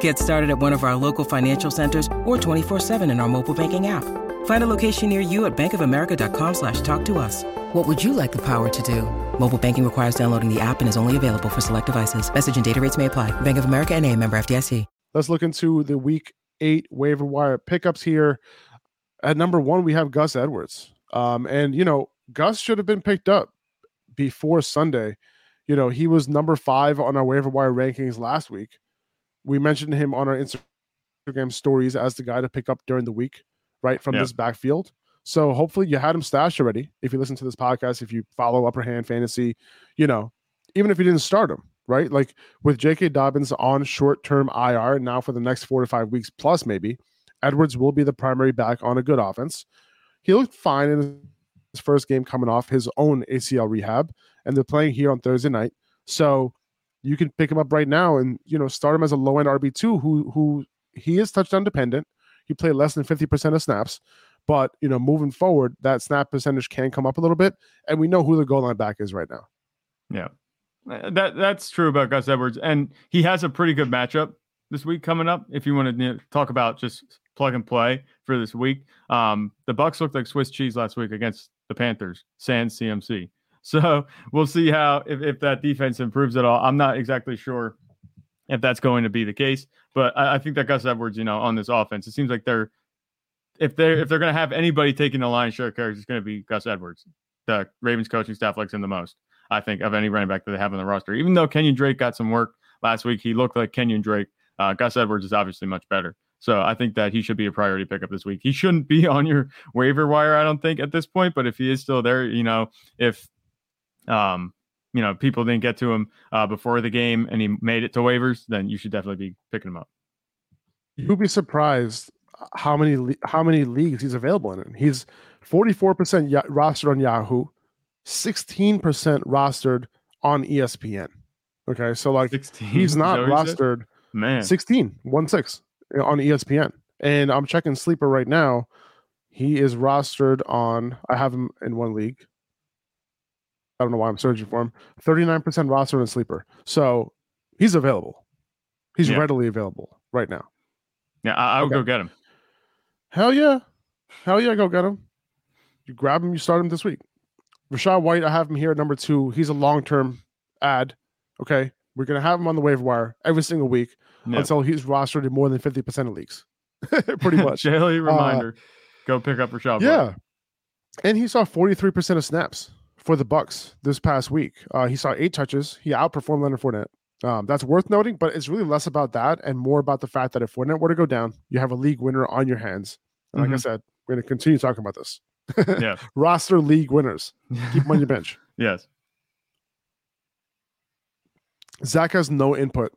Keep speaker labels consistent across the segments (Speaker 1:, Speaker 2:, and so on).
Speaker 1: Get started at one of our local financial centers or 24-7 in our mobile banking app. Find a location near you at bankofamerica.com slash talk to us. What would you like the power to do? Mobile banking requires downloading the app and is only available for select devices. Message and data rates may apply. Bank of America and a member FDIC.
Speaker 2: Let's look into the week eight waiver wire pickups here. At number one, we have Gus Edwards. Um, and, you know, Gus should have been picked up before Sunday. You know, he was number five on our waiver wire rankings last week we mentioned him on our Instagram stories as the guy to pick up during the week, right from this backfield. So hopefully you had him stashed already. If you listen to this podcast, if you follow Upper Hand Fantasy, you know, even if you didn't start him, right? Like with J.K. Dobbins on short term IR now for the next four to five weeks plus, maybe Edwards will be the primary back on a good offense. He looked fine in his first game coming off his own ACL rehab, and they're playing here on Thursday night. So you can pick him up right now and you know start him as a low end RB two who who he is touchdown dependent. He played less than fifty percent of snaps, but you know moving forward that snap percentage can come up a little bit, and we know who the goal line back is right now.
Speaker 3: Yeah, uh, that that's true about Gus Edwards, and he has a pretty good matchup this week coming up. If you want to talk about just plug and play for this week, um, the Bucs looked like Swiss cheese last week against the Panthers, sans CMC. So we'll see how if, if that defense improves at all. I'm not exactly sure if that's going to be the case, but I, I think that Gus Edwards, you know, on this offense, it seems like they're if they're if they're going to have anybody taking the line share carries, it's going to be Gus Edwards. The Ravens coaching staff likes him the most, I think, of any running back that they have on the roster. Even though Kenyon Drake got some work last week, he looked like Kenyon Drake. Uh, Gus Edwards is obviously much better. So I think that he should be a priority pickup this week. He shouldn't be on your waiver wire, I don't think, at this point. But if he is still there, you know, if um, you know, people didn't get to him uh, before the game and he made it to waivers, then you should definitely be picking him up.
Speaker 2: You'd be surprised how many how many leagues he's available in. He's 44% y- rostered on Yahoo, 16% rostered on ESPN. Okay, so like 16. he's not rostered.
Speaker 3: Man,
Speaker 2: 16, one six on ESPN. And I'm checking sleeper right now. He is rostered on. I have him in one league. I don't know why I'm searching for him. 39% roster and sleeper. So he's available. He's yeah. readily available right now.
Speaker 3: Yeah, I, I would okay. go get him.
Speaker 2: Hell yeah. Hell yeah, go get him. You grab him, you start him this week. Rachaad White, I have him here at number two. He's a long term ad. Okay. We're going to have him on the waiver wire every single week yeah. until he's rostered in more than 50% of leagues. Pretty much.
Speaker 3: Daily uh, reminder uh, go pick up Rachaad
Speaker 2: Yeah. White. And he saw 43% of snaps for the Bucs this past week. Uh, he saw eight touches. He outperformed Leonard Fournette. Um, that's worth noting, but it's really less about that and more about the fact that if Fournette were to go down, you have a league winner on your hands. And like mm-hmm. I said, we're going to continue talking about this.
Speaker 3: yeah.
Speaker 2: Roster league winners. Keep them on your bench.
Speaker 3: Yes.
Speaker 2: Zach has no input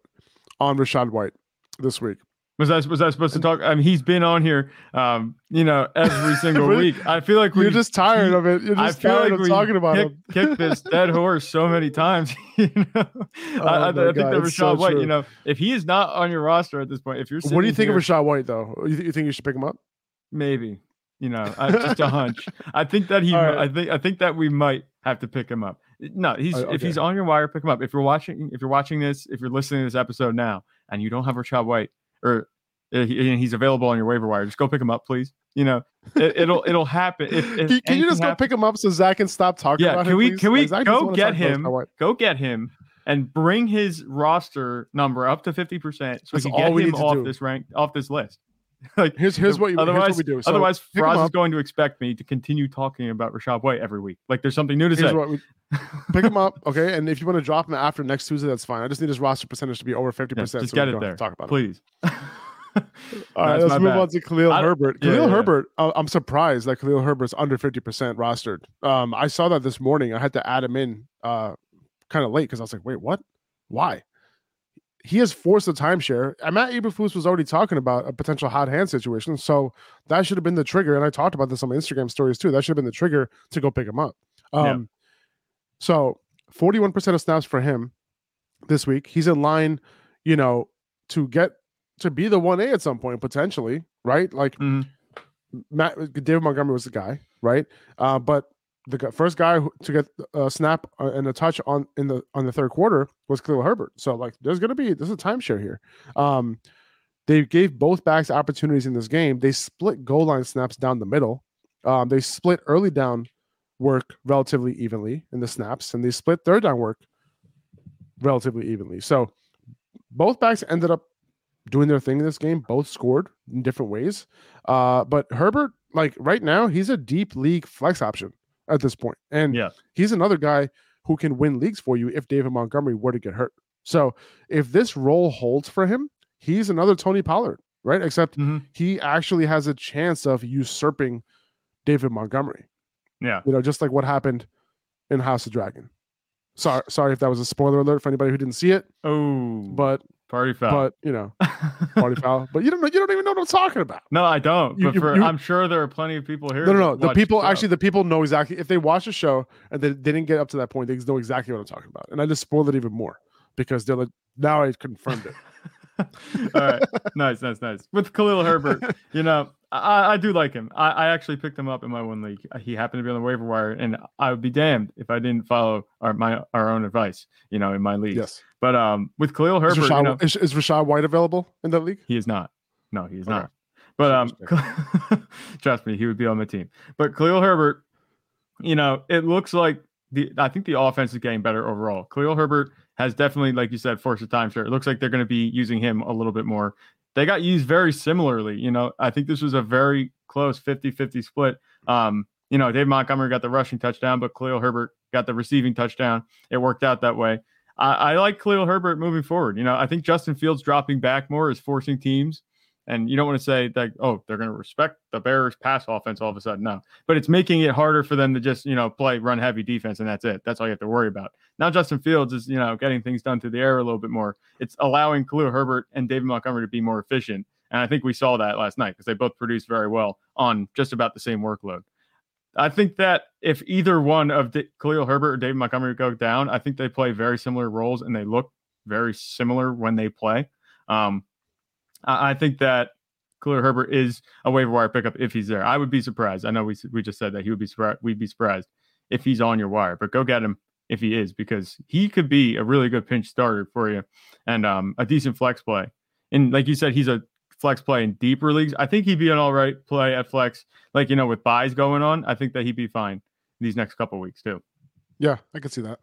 Speaker 2: on Rachaad White this week.
Speaker 3: Was I was I supposed to talk? I mean, he's been on here, um, you know, every single week. I feel like
Speaker 2: you're just tired of it. You're just tired like of talking about
Speaker 3: kick,
Speaker 2: him.
Speaker 3: kick this dead horse so many times. you know, oh I, I, think that Rachaad so White. True. You know, if he is not on your roster at this point, if you're,
Speaker 2: what do you think
Speaker 3: here,
Speaker 2: of Rachaad White though? You, th- you think you should pick him up?
Speaker 3: Maybe. You know, I, just a hunch. I think that he. Right. I think. I think that we might have to pick him up. No, he's okay. if he's on your wire, pick him up. If you're watching, if you're watching this, if you're listening to this episode now, and you don't have Rachaad White, or uh, he's available on your waiver wire. Just go pick him up, please. You know, it, will it'll happen. If, if
Speaker 2: can, can you just go pick him up so Zach can stop talking?
Speaker 3: About him yeah,
Speaker 2: can
Speaker 3: him,
Speaker 2: we
Speaker 3: please? can we like, go get him? Go get him and bring his roster number up to fifty percent so That's we can get him off do. this rank off this list. like
Speaker 2: Here's here's what you
Speaker 3: otherwise
Speaker 2: what we do. So
Speaker 3: otherwise Faraz is going to expect me to continue talking about Rachaad White every week. Like there's something new to
Speaker 2: Here's
Speaker 3: say.
Speaker 2: what we pick him up, okay? And if you want to drop him after next Tuesday, that's fine. I just need his roster percentage to be over fifty
Speaker 3: Yeah,
Speaker 2: percent.
Speaker 3: just
Speaker 2: so
Speaker 3: get it there,
Speaker 2: talk about it.
Speaker 3: please.
Speaker 2: All right, let's move
Speaker 3: bad.
Speaker 2: on to Khalil Herbert.
Speaker 3: yeah,
Speaker 2: Khalil
Speaker 3: yeah.
Speaker 2: Herbert, uh, I'm surprised that Khalil Herbert's under 50% rostered. Um, I saw that this morning. I had to add him in uh, kind of late because I was like, wait, what? Why? He has forced a timeshare. And Matt Eberflus was already talking about a potential hot hand situation. So that should have been the trigger. And I talked about this on my Instagram stories too. That should have been the trigger to go pick him up. Um,
Speaker 3: Yeah.
Speaker 2: So 41% of snaps for him this week. He's in line, you know, to get to be the 1A at some point, potentially, right? Like
Speaker 3: Mhm.
Speaker 2: Matt David Montgomery was the guy, right? Uh, but the first guy to get a snap uh, and a touch on in the on the third quarter was Khalil Herbert. So like, there's gonna be there's a timeshare here. Um, they gave both backs opportunities in this game. They split goal line snaps down the middle. Um, they split early down work relatively evenly in the snaps, and they split third down work relatively evenly. So both backs ended up doing their thing in this game. Both scored in different ways. Uh, but Herbert, like right now, he's a deep league flex option at this point, and
Speaker 3: Yeah.
Speaker 2: he's another guy who can win leagues for you if David Montgomery were to get hurt. So if this role holds for him, he's another Tony Pollard, right? Except
Speaker 3: Mhm.
Speaker 2: he actually has a chance of usurping David Montgomery.
Speaker 3: Yeah.
Speaker 2: You know, just like what happened in House of Dragon. Sorry, sorry if that was a spoiler alert for anybody who didn't see it,
Speaker 3: Oh,
Speaker 2: but
Speaker 3: party foul.
Speaker 2: but you know, party foul. But you don't know, you don't even know what I'm talking about.
Speaker 3: no, I don't.
Speaker 2: You-
Speaker 3: but
Speaker 2: you-
Speaker 3: for,
Speaker 2: you-
Speaker 3: I'm sure there are plenty of people here.
Speaker 2: No, no, no. The people
Speaker 3: show.
Speaker 2: actually, the people know exactly if they watch the show and they, they didn't get up to that point, they know exactly what I'm talking about. And I just spoiled it even more because they're like, now I confirmed it.
Speaker 3: All right, nice, nice, nice. With Khalil Herbert, you know, I, I do like him. I, I actually picked him up in my one league. He happened to be on the waiver wire, and I would be damned if I didn't follow our my our own advice. You know, in my league.
Speaker 2: Yes.
Speaker 3: But um, with Khalil
Speaker 2: Is
Speaker 3: Herbert, you know,
Speaker 2: is, is Rachaad White available in that league?
Speaker 3: he is not. No, he is
Speaker 2: Okay.
Speaker 3: not. But um, trust me, he would be on my team. But Khalil Herbert, you know, it looks like the I think the offense is getting better overall. Khalil Herbert has definitely, like you said, forced a timeshare. It looks like they're going to be using him a little bit more. They got used very similarly. You know, I think this was a very close 50-50 split. Um, you know, Dave Montgomery got the rushing touchdown, but Khalil Herbert got the receiving touchdown. It worked out that way. I, I like Khalil Herbert moving forward. You know, I think Justin Fields dropping back more is forcing teams. And you don't want to say that, oh, they're going to respect the Bears pass offense all of a sudden. No, but it's making it harder for them to just, you know, play run heavy defense. And that's it. That's all you have to worry about. Now, Justin Fields is, you know, getting things done through the air a little bit more. It's allowing Khalil Herbert and David Montgomery to be more efficient. And I think we saw that last night because they both produced very well on just about the same workload. I think that if either one of D- Khalil Herbert or David Montgomery go down, I think they play very similar roles and they look very similar when they play. Um, I, I think that Khalil Herbert is a waiver wire pickup if he's there. I would be surprised. I know we we just said that he would be surprised. We'd be surprised if he's on your wire, but go get him if he is because he could be a really good pinch starter for you and um, a decent flex play. And like you said, he's a flex play in deeper leagues. I think he'd be an all right play at flex. Like you know, with buys going on, I think that he'd be fine these next couple weeks too.
Speaker 2: Yeah, I can see that.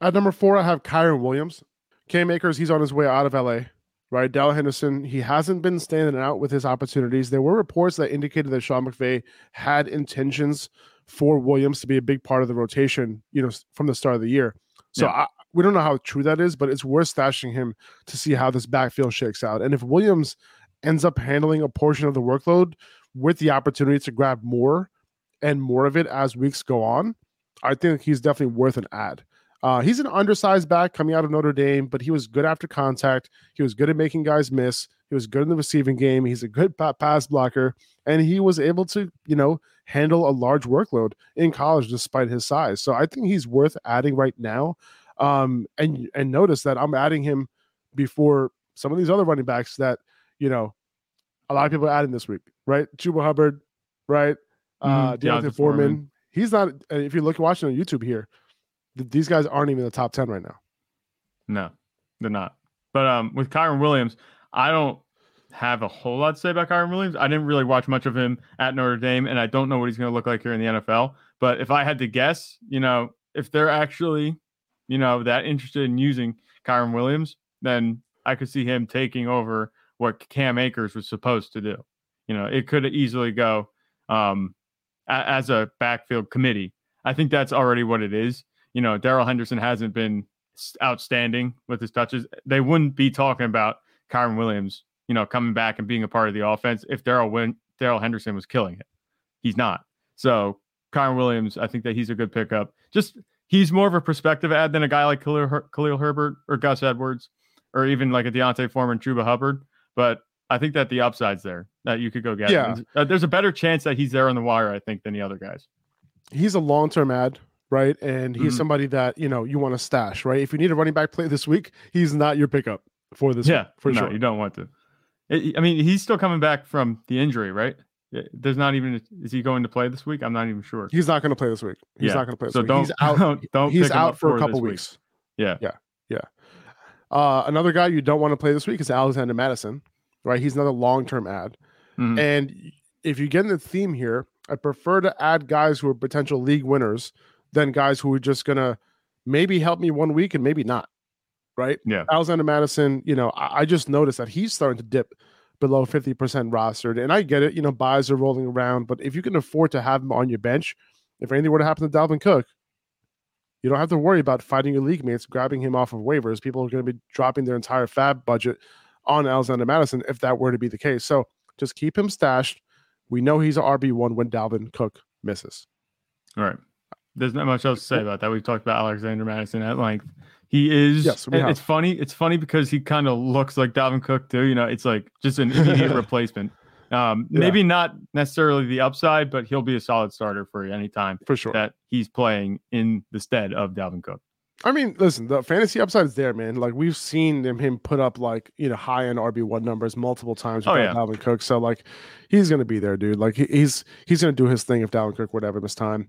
Speaker 2: At number four, I have Kyren Williams. Cam Akers, he's on his way out of LA, right? Dell Henderson, he hasn't been standing out with his opportunities. There were reports that indicated that Sean McVay had intentions for Williams to be a big part of the rotation, you know, from the start of the year. So
Speaker 3: Yeah.
Speaker 2: I, we don't know how true that is, but it's worth stashing him to see how this backfield shakes out. And if Williams ends up handling a portion of the workload with the opportunity to grab more and more of it as weeks go on, I think he's definitely worth an ad. Uh, he's an undersized back coming out of Notre Dame, but he was good after contact. He was good at making guys miss. He was good in the receiving game. He's a good pass blocker, and he was able to, you know, handle a large workload in college despite his size. So I think he's worth adding right now. Um, and and notice that I'm adding him before some of these other running backs that you know a lot of people are adding this week, right? Chuba Hubbard, right? Uh,
Speaker 3: Mhm,
Speaker 2: D'Onta
Speaker 3: D'Onta
Speaker 2: Foreman.
Speaker 3: Foreman.
Speaker 2: He's not. uh, If you're looking watching on YouTube here, th- these guys aren't even in the top ten right now.
Speaker 3: No, they're not. But um, with Kyren Williams, I don't have a whole lot to say about Kyren Williams. I didn't really watch much of him at Notre Dame, and I don't know what he's going to look like here in the NFL. But if I had to guess, you know, if they're actually, you know, that interested in using Kyren Williams, then I could see him taking over what Cam Akers was supposed to do. You know, it could easily go um, a, as a backfield committee. I think that's already what it is. You know, Darrell Henderson hasn't been outstanding with his touches. They wouldn't be talking about Kyren Williams, you know, coming back and being a part of the offense if Daryl Win- Darrell Henderson was killing it. He's not. So Kyren Williams, I think that he's a good pickup. Just he's more of a perspective ad than a guy like Khalil, Her- Khalil Herbert or Gus Edwards or even like a D'Onta Foreman, Chuba Hubbard. But I think that the upside's there that you could go get.
Speaker 2: Yeah.
Speaker 3: Uh, there's a better chance that he's there on the wire, I think, than the other guys.
Speaker 2: He's a long term ad, right? And he's
Speaker 3: Mhm.
Speaker 2: somebody that you know you want to stash, right? If you need a running back play this week, he's not your pickup for this.
Speaker 3: yeah,
Speaker 2: week, for
Speaker 3: no,
Speaker 2: sure.
Speaker 3: You don't want to. I mean, he's still coming back from the injury, right? There's not even. Is he going to play this week? I'm not even sure.
Speaker 2: He's not going to play this week. He's
Speaker 3: Yeah.
Speaker 2: not going to play this
Speaker 3: So
Speaker 2: week.
Speaker 3: don't
Speaker 2: he's out.
Speaker 3: don't, don't
Speaker 2: he's out for a couple
Speaker 3: week.
Speaker 2: weeks.
Speaker 3: Yeah.
Speaker 2: Yeah. Yeah. Uh, another guy you don't want to play this week is Alexander Mattison, right? He's another long term ad.
Speaker 3: Mhm.
Speaker 2: And if you get in the theme here, I prefer to add guys who are potential league winners than guys who are just going to maybe help me one week and maybe not, right?
Speaker 3: Yeah.
Speaker 2: Alexander Mattison, you know, I, I just noticed that he's starting to dip below 50% rostered. And I get it, you know, buys are rolling around, but if you can afford to have him on your bench, if anything were to happen to Dalvin Cook, you don't have to worry about fighting your league mates, grabbing him off of waivers. People are going to be dropping their entire FAAB budget on Alexander Mattison if that were to be the case. So just keep him stashed. We know he's an RB1 when Dalvin Cook misses.
Speaker 3: All right. There's not much else to say about that. We've talked about Alexander Mattison at length. He is.
Speaker 2: Yes, we have.
Speaker 3: it's funny. It's funny because he kind of looks like Dalvin Cook too. You know, it's like just an immediate replacement. Um,
Speaker 2: Yeah.
Speaker 3: maybe not necessarily the upside, but he'll be a solid starter for you anytime
Speaker 2: For sure.
Speaker 3: that he's playing in the stead of Dalvin Cook.
Speaker 2: I mean, listen, the fantasy upside is there, man. Like we've seen him, him put up like you know high end RB one numbers multiple times with
Speaker 3: Oh, yeah.
Speaker 2: Dalvin Cook. So like he's gonna be there, dude. Like he, he's he's gonna do his thing if Dalvin Cook would ever miss time.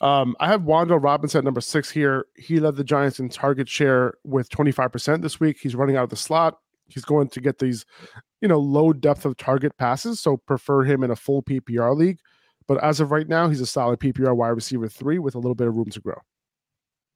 Speaker 2: Um, I have Wan'Dale Robinson at number six here. He led the Giants in target share with 25% this week. He's running out of the slot. He's going to get these, you know, low depth of target passes. So prefer him in a full PPR league. But as of right now, he's a solid PPR wide receiver three with a little bit of room to grow.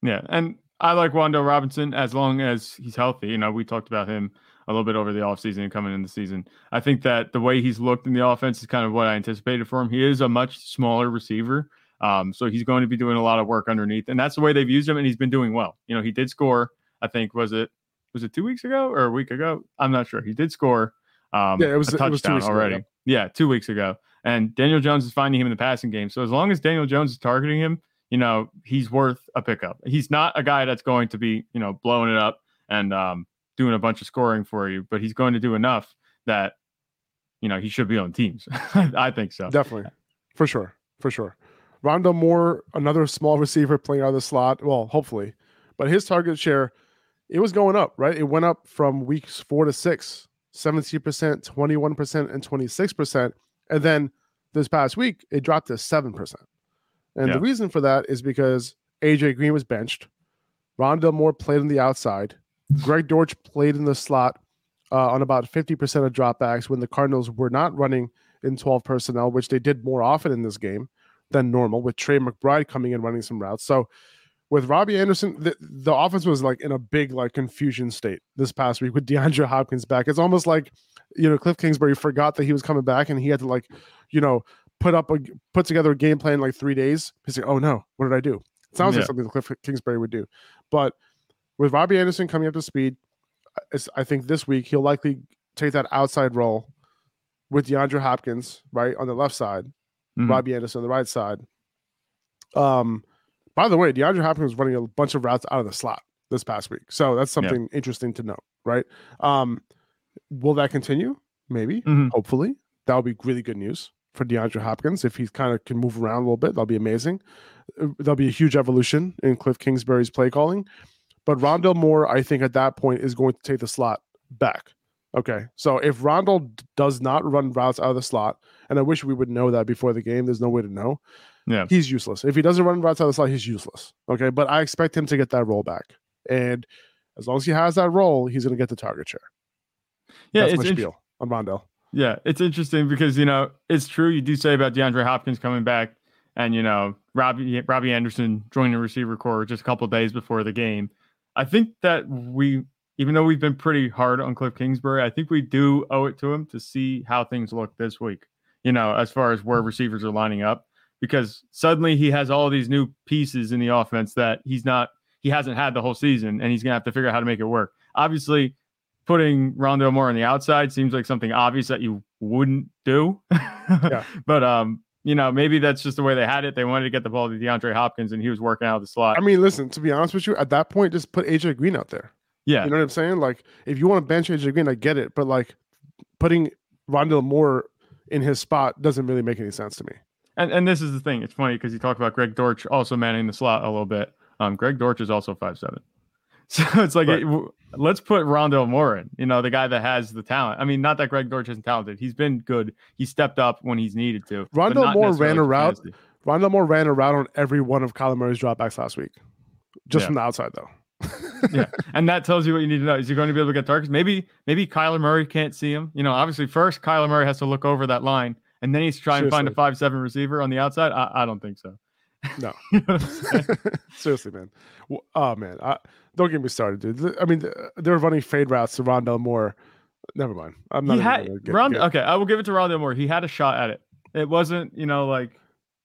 Speaker 3: Yeah, and I like Wan'Dale Robinson as long as he's healthy. You know, we talked about him a little bit over the offseason and coming in the season. I think that the way he's looked in the offense is kind of what I anticipated for him. He is a much smaller receiver. Um, so he's going to be doing a lot of work underneath. And that's the way they've used him, and he's been doing well. You know, he did score, I think, was it was it two weeks ago or a week ago? I'm not sure. He did score um
Speaker 2: Yeah, it was-
Speaker 3: a
Speaker 2: it was two
Speaker 3: touchdown
Speaker 2: weeks ago,
Speaker 3: already. Yeah, two weeks ago. And Daniel Jones is finding him in the passing game. So as long as Daniel Jones is targeting him, you know, he's worth a pickup. He's not a guy that's going to be, you know, blowing it up and um, doing a bunch of scoring for you, but he's going to do enough that, you know, he should be on teams. I think so.
Speaker 2: Definitely. For sure. For sure. Rondale Moore, another small receiver playing out of the slot. Well, hopefully. But his target share, it was going up, right? It went up from weeks four to six, 17%, 21%, and 26%. And then this past week, it dropped to 7%. And
Speaker 3: Yeah.
Speaker 2: the reason for that is because AJ Green was benched. Rondale Moore played on the outside. Greg Dortch played in the slot uh, on about 50% of dropbacks when the Cardinals were not running in 12 personnel, which they did more often in this game than normal, with Trey McBride coming in running some routes. So with Robbie Anderson, the, the offense was like in a big like confusion state this past week with DeAndre Hopkins back. It's almost like you know Cliff Kingsbury forgot that he was coming back and he had to like you know put up a put together a game plan in like three days. He's like, oh no, what did I do? It sounds
Speaker 3: Yeah.
Speaker 2: like something that Cliff Kingsbury would do. But with Robbie Anderson coming up to speed, I think this week he'll likely take that outside role with DeAndre Hopkins right on the left side,
Speaker 3: Mhm.
Speaker 2: Robbie Anderson on the right side. Um, by the way, DeAndre Hopkins was running a bunch of routes out of the slot this past week, so that's
Speaker 3: Yeah.
Speaker 2: something interesting to note, right? Um, will that continue? Maybe,
Speaker 3: Mhm.
Speaker 2: hopefully, that would be really good news for DeAndre Hopkins if he kind of can move around a little bit. That'll be amazing. Uh, There'll be a huge evolution in Cliff Kingsbury's play calling. But Rondale Moore, I think at that point is going to take the slot back Okay. So if Rondale does not run routes out of the slot, and I wish we would know that before the game, there's no way to know.
Speaker 3: Yeah.
Speaker 2: He's useless. If he doesn't run routes out of the slot, he's useless. Okay. But I expect him to get that role back. And as long as he has that role, he's going to get the target share.
Speaker 3: Yeah,
Speaker 2: That's
Speaker 3: it's
Speaker 2: my
Speaker 3: int-
Speaker 2: spiel on Rondale.
Speaker 3: Yeah, it's interesting because you know it's true. You do say about DeAndre Hopkins coming back, and you know Robbie Robbie Anderson joining the receiver core just a couple days before the game. I think that we, even though we've been pretty hard on Cliff Kingsbury, I think we do owe it to him to see how things look this week. You know, as far as where receivers are lining up, because suddenly he has all these new pieces in the offense that he's not, he hasn't had the whole season, and he's gonna have to figure out how to make it work. Obviously, putting Rondale Moore on the outside seems like something obvious that you wouldn't do. But um, you know, maybe that's just the way they had it. They wanted to get the ball to DeAndre Hopkins and he was working out of the slot.
Speaker 2: I mean, listen, to be honest with you, at that point, just put AJ Green out there.
Speaker 3: Yeah.
Speaker 2: You know what I'm saying? Like, if you want to bench AJ Green, I get it. But like putting Rondale Moore in his spot doesn't really make any sense to me.
Speaker 3: And and this is the thing. It's funny because you talk about Greg Dortch also manning the slot a little bit. Um, Greg Dortch is also five seven. So it's like
Speaker 2: Right.
Speaker 3: it- let's put Rondale Moore in, you know, the guy that has the talent. I mean, not that Greg Dortch isn't talented. He's been good. He stepped up when he's needed to. Rondale
Speaker 2: Moore ran a route. Rondale Moore ran a route on every one of Kyler Murray's dropbacks last week, just
Speaker 3: Yeah.
Speaker 2: from the outside, though.
Speaker 3: yeah, and that tells you what you need to know. Is he going to be able to get targets? Maybe, maybe Kyler Murray can't see him. You know, obviously, first Kyler Murray has to look over that line, and then he's trying to find a five-seven receiver on the outside. I, I don't think so.
Speaker 2: No.
Speaker 3: You know what I'm saying?
Speaker 2: Seriously, man. W- Oh man, I, don't get me started, dude. I mean, they're running fade routes to Rondale Moore. Never mind. I'm not.
Speaker 3: he had
Speaker 2: get-
Speaker 3: Rond-
Speaker 2: get-
Speaker 3: okay, I will give it to Rondale Moore. He had a shot at it. It wasn't, you know, like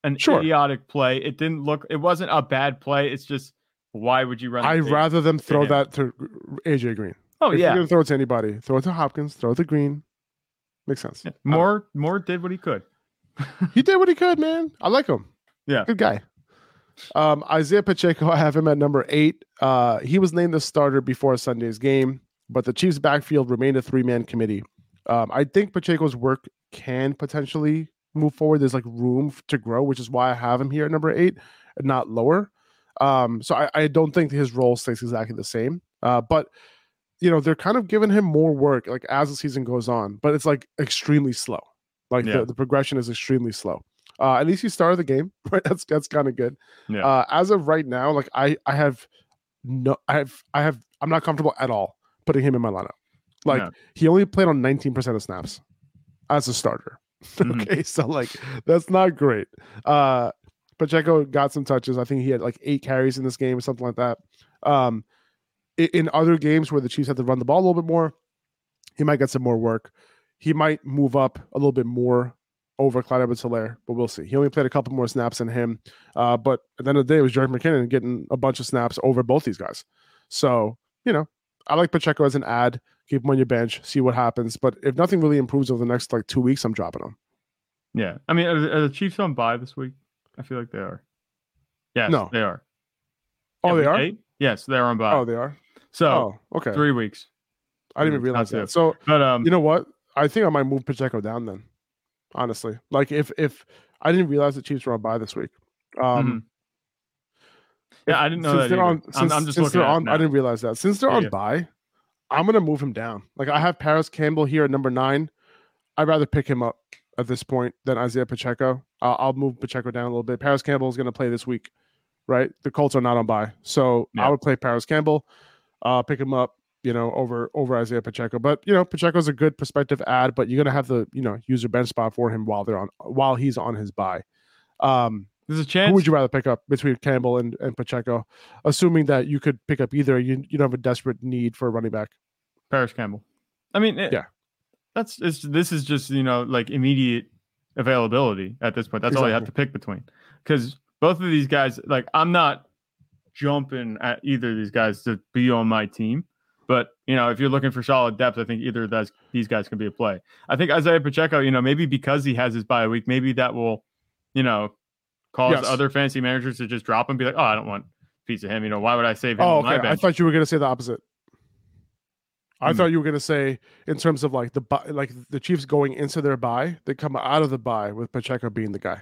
Speaker 3: an
Speaker 2: Sure.
Speaker 3: idiotic play. It didn't look. It wasn't a bad play. It's just why would you run?
Speaker 2: I'd rather them throw
Speaker 3: him.
Speaker 2: that to AJ Green.
Speaker 3: Oh
Speaker 2: if
Speaker 3: yeah.
Speaker 2: you're gonna throw it to anybody, throw it to Hopkins. Throw it to Green. Makes sense.
Speaker 3: Yeah. Moore Moore did what he could.
Speaker 2: He did what he could, man. I like him.
Speaker 3: Yeah.
Speaker 2: good guy. Um, Isaiah Pacheco, I have him at number eight. Uh, he was named the starter before Sunday's game, but the Chiefs' backfield remained a three-man committee. Um, I think Pacheco's work can potentially move forward. There's like room to grow, which is why I have him here at number eight and not lower. Um, so I, I don't think his role stays exactly the same. Uh, but you know, they're kind of giving him more work like as the season goes on, but it's like extremely slow. Like
Speaker 3: Yeah.
Speaker 2: the, the progression is extremely slow. Uh, at least he started the game, right? That's that's kind of good.
Speaker 3: Yeah.
Speaker 2: Uh, as of right now, like I I have no I have I have I'm not comfortable at all putting him in my lineup. Like
Speaker 3: No.
Speaker 2: he only played on 19% of snaps as a starter.
Speaker 3: Mhm.
Speaker 2: okay, so like that's not great. Uh Pacheco got some touches. I think he had like eight carries in this game or something like that. Um in other games where the Chiefs had to run the ball a little bit more, he might get some more work. He might move up a little bit more over Clyde Edwards Helaire, but we'll see. He only played a couple more snaps than him. Uh, but at the end of the day, it was Jerick McKinnon getting a bunch of snaps over both these guys. So, you know, I like Pacheco as an ad. Keep him on your bench, see what happens. But if nothing really improves over the next like two weeks, I'm dropping him.
Speaker 3: Yeah. I mean, are the Chiefs on bye this week? I feel like they are. Yes,
Speaker 2: No.
Speaker 3: they are.
Speaker 2: Oh,
Speaker 3: Yeah,
Speaker 2: they are?
Speaker 3: eight? Yes, they're on bye.
Speaker 2: Oh, they are.
Speaker 3: so
Speaker 2: Oh, okay.
Speaker 3: three weeks.
Speaker 2: I didn't even realize that. So
Speaker 3: But um,
Speaker 2: you know what? I think I might move Pacheco down then. Honestly, like if if I didn't realize the Chiefs were on bye this week. Um,
Speaker 3: mhm. yeah, I didn't know
Speaker 2: since
Speaker 3: that.
Speaker 2: they're
Speaker 3: either.
Speaker 2: on,
Speaker 3: I'm,
Speaker 2: since,
Speaker 3: I'm just
Speaker 2: since
Speaker 3: looking
Speaker 2: they're
Speaker 3: at
Speaker 2: on,
Speaker 3: now.
Speaker 2: I didn't realize that. Since they're
Speaker 3: Yeah,
Speaker 2: on
Speaker 3: yeah.
Speaker 2: bye, I'm gonna move him down. Like I have Parris Campbell here at number nine. I'd rather pick him up at this point than Isaiah Pacheco. Uh, I'll move Pacheco down a little bit. Parris Campbell is gonna play this week, right? The Colts are not on bye, so
Speaker 3: Yeah.
Speaker 2: I would play Parris Campbell. Uh, pick him up, you know, over over Isaiah Pacheco. But you know, Pacheco's a good prospective ad, but you're gonna have to, you know, use your bench spot for him while they're on while he's on his bye. Um,
Speaker 3: There's a chance.
Speaker 2: who would you rather pick up between Campbell and, and Pacheco, assuming that you could pick up either? You you don't have a desperate need for a running back.
Speaker 3: Parris Campbell. I mean, it-
Speaker 2: Yeah.
Speaker 3: That's it's, this is just you know like immediate availability at this point. That's all you have to pick between because both of these guys, like I'm not jumping at either of these guys to be on my team, but you know if you're looking for solid depth, I think either of those these guys can be a play. I think Isaiah Pacheco, you know, maybe because he has his bye week, maybe that will, you know, cause
Speaker 2: Yes.
Speaker 3: other fancy managers to just drop him, and be like, oh, I don't want a piece of him. You know, why would I save him
Speaker 2: Oh, okay. I thought you were gonna say the opposite. I
Speaker 3: Hmm.
Speaker 2: thought you were gonna say in terms of like the like the Chiefs going into their bye, they come out of the bye with Pacheco being the guy.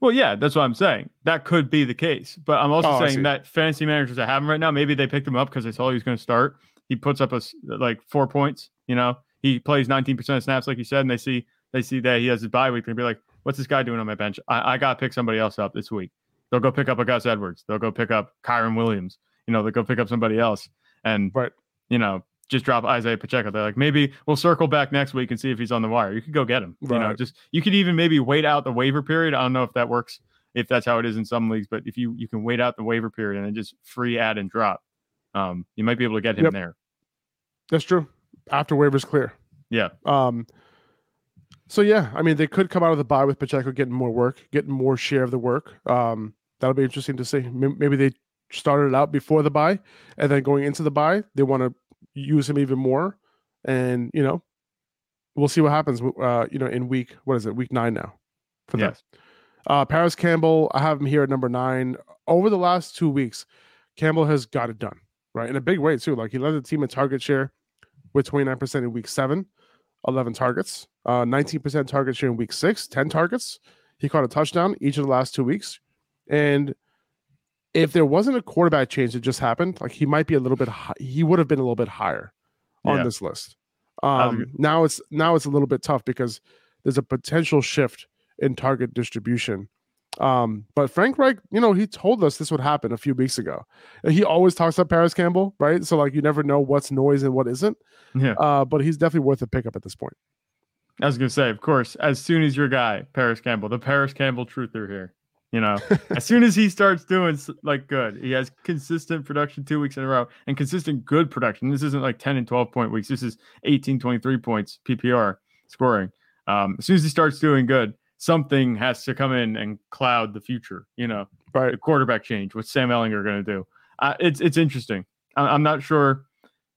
Speaker 3: Well, yeah, that's what I'm saying. That could be the case, but I'm also
Speaker 2: Oh,
Speaker 3: saying that fantasy managers that have him right now, maybe they picked him up because they saw he was going to start. He puts up a like four points. You know, he plays 19% of snaps, like you said, and they see they see that he has his bye week, they'll be like, "What's this guy doing on my bench? I, I got to pick somebody else up this week." They'll go pick up a Gus Edwards. They'll go pick up Kyren Williams. You know, they'll go pick up somebody else, and
Speaker 2: Right.
Speaker 3: you know, just drop Isaiah Pacheco. They're like, maybe we'll circle back next week and see if he's on the wire. You could go get him. You know, just you could even maybe wait out the waiver period. I don't know if that works, if that's how it is in some leagues, but if you you can wait out the waiver period and then just free add and drop, um, you might be able to get him
Speaker 2: Yep.
Speaker 3: there.
Speaker 2: That's true. After waivers clear.
Speaker 3: Yeah.
Speaker 2: Um, so yeah, I mean, they could come out of the buy with Pacheco getting more work, getting more share of the work. Um, that'll be interesting to see. Maybe they started it out before the buy, and then going into the buy, they want to use him even more. And you know, we'll see what happens. Uh, you know, in week what is it? Week nine now. For.
Speaker 3: Yes.
Speaker 2: Uh, Parris Campbell, I have him here at number nine. Over the last two weeks, Campbell has got it done, right? In a big way, too. Like he led the team in target share with 29% in week seven, 11 targets, uh, 19% target share in week six, 10 targets. He caught a touchdown each of the last two weeks. And if there wasn't a quarterback change that just happened, like he might be a little bit, hi- he would have been a little bit higher on
Speaker 3: Yeah.
Speaker 2: this list.
Speaker 3: I
Speaker 2: Um, now it's now it's a little bit tough because there's a potential shift in target distribution. Um, but Frank Reich, you know, he told us this would happen a few weeks ago. And He always talks about Parris Campbell, right? So like you never know what's noise and what isn't.
Speaker 3: Yeah.
Speaker 2: Uh, but he's definitely worth a pickup at this point.
Speaker 3: I was gonna say, of course, as soon as your guy, Parris Campbell, the Parris Campbell truther here, you know, as soon as he starts doing like good, he has consistent production two weeks in a row and consistent good production. This isn't like 10 and 12 point weeks. This is 18, 23 points PPR scoring. Um, as soon as he starts doing good, something has to come in and cloud the future, you know,
Speaker 2: Right.
Speaker 3: the quarterback change, what Sam Ehlinger going to do. Uh, it's, it's interesting. I, I'm not sure.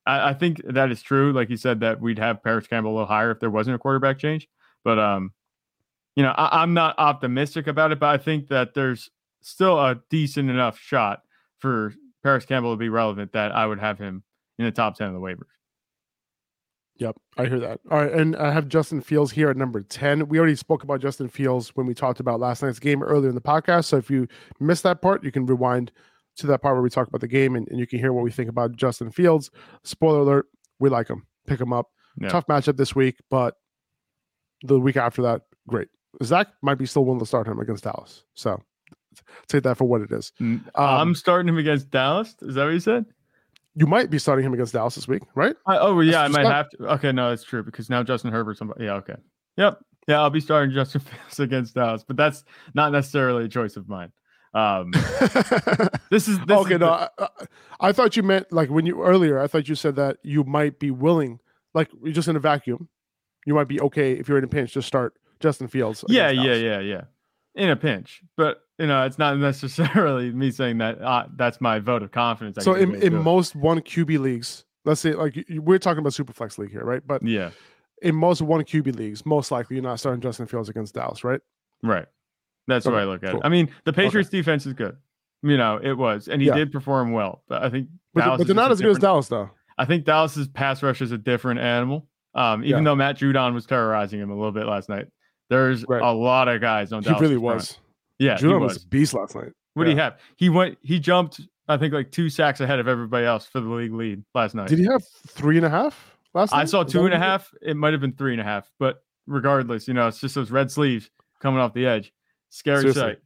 Speaker 3: I, I think that is true. Like you said, that we'd have Parris Campbell a little higher if there wasn't a quarterback change. But um, you know, I, I'm not optimistic about it. But I think that there's still a decent enough shot for Parris Campbell to be relevant that I would have him in the top ten of the waivers.
Speaker 2: Yep, I hear that. All right, and I have Justin Fields here at number 10. We already spoke about Justin Fields when we talked about last night's game earlier in the podcast. So if you missed that part, you can rewind to that part where we talk about the game and, and you can hear what we think about Justin Fields. Spoiler alert, we like him. Pick him up.
Speaker 3: Yeah.
Speaker 2: Tough matchup this week, but the week after that, great. Zach might be still willing to start him against Dallas. So take that for what it is. Um,
Speaker 3: I'm starting him against Dallas. Is that what you said?
Speaker 2: You might be starting him against Dallas this week, right?
Speaker 3: I, oh yeah, I might
Speaker 2: not-
Speaker 3: have to. Okay, no, that's true because now Justin Herbert's somebody. Yeah, okay. Yep. Yeah, I'll be starting Justin Fields against Dallas, but that's not necessarily a choice of mine. Um, this is this
Speaker 2: okay,
Speaker 3: is
Speaker 2: no,
Speaker 3: the-
Speaker 2: I, I- I thought you meant like when you earlier. I thought you said that you might be willing, like you're just in a vacuum. You might be okay if you're in a pinch, just start Justin Fields.
Speaker 3: yeah, yeah, yeah, yeah. In a pinch, but you know, it's not necessarily me saying that. Uh, that's my vote of confidence. I
Speaker 2: So in, in most one QB leagues, let's say like we're talking about Superflex league here, right? But
Speaker 3: yeah,
Speaker 2: in most one QB leagues, most likely you're not starting Justin Fields against Dallas, right?
Speaker 3: right. That's the way I look at
Speaker 2: cool.
Speaker 3: it. I mean, the Patriots defense is good. You know, it was, and he
Speaker 2: Yeah.
Speaker 3: did perform well. But I think
Speaker 2: But,
Speaker 3: Dallas
Speaker 2: but they're not as good as Dallas, though.
Speaker 3: I think Dallas's pass rush is a different animal. Um, even
Speaker 2: Yeah.
Speaker 3: though Matt Judon was terrorizing him a little bit last night, there's
Speaker 2: Right.
Speaker 3: a lot of guys on
Speaker 2: He
Speaker 3: Dallas.
Speaker 2: really was.
Speaker 3: Yeah, he was.
Speaker 2: was a beast last night.
Speaker 3: What do you have? He went. He jumped. I think like two sacks ahead of everybody else for the league lead last night.
Speaker 2: Did he have three and a half last night?
Speaker 3: I saw two and a
Speaker 2: he did?
Speaker 3: It might have been three and a half, but regardless, you know, it's just those red sleeves coming off the edge. Scary
Speaker 2: Seriously.
Speaker 3: sight.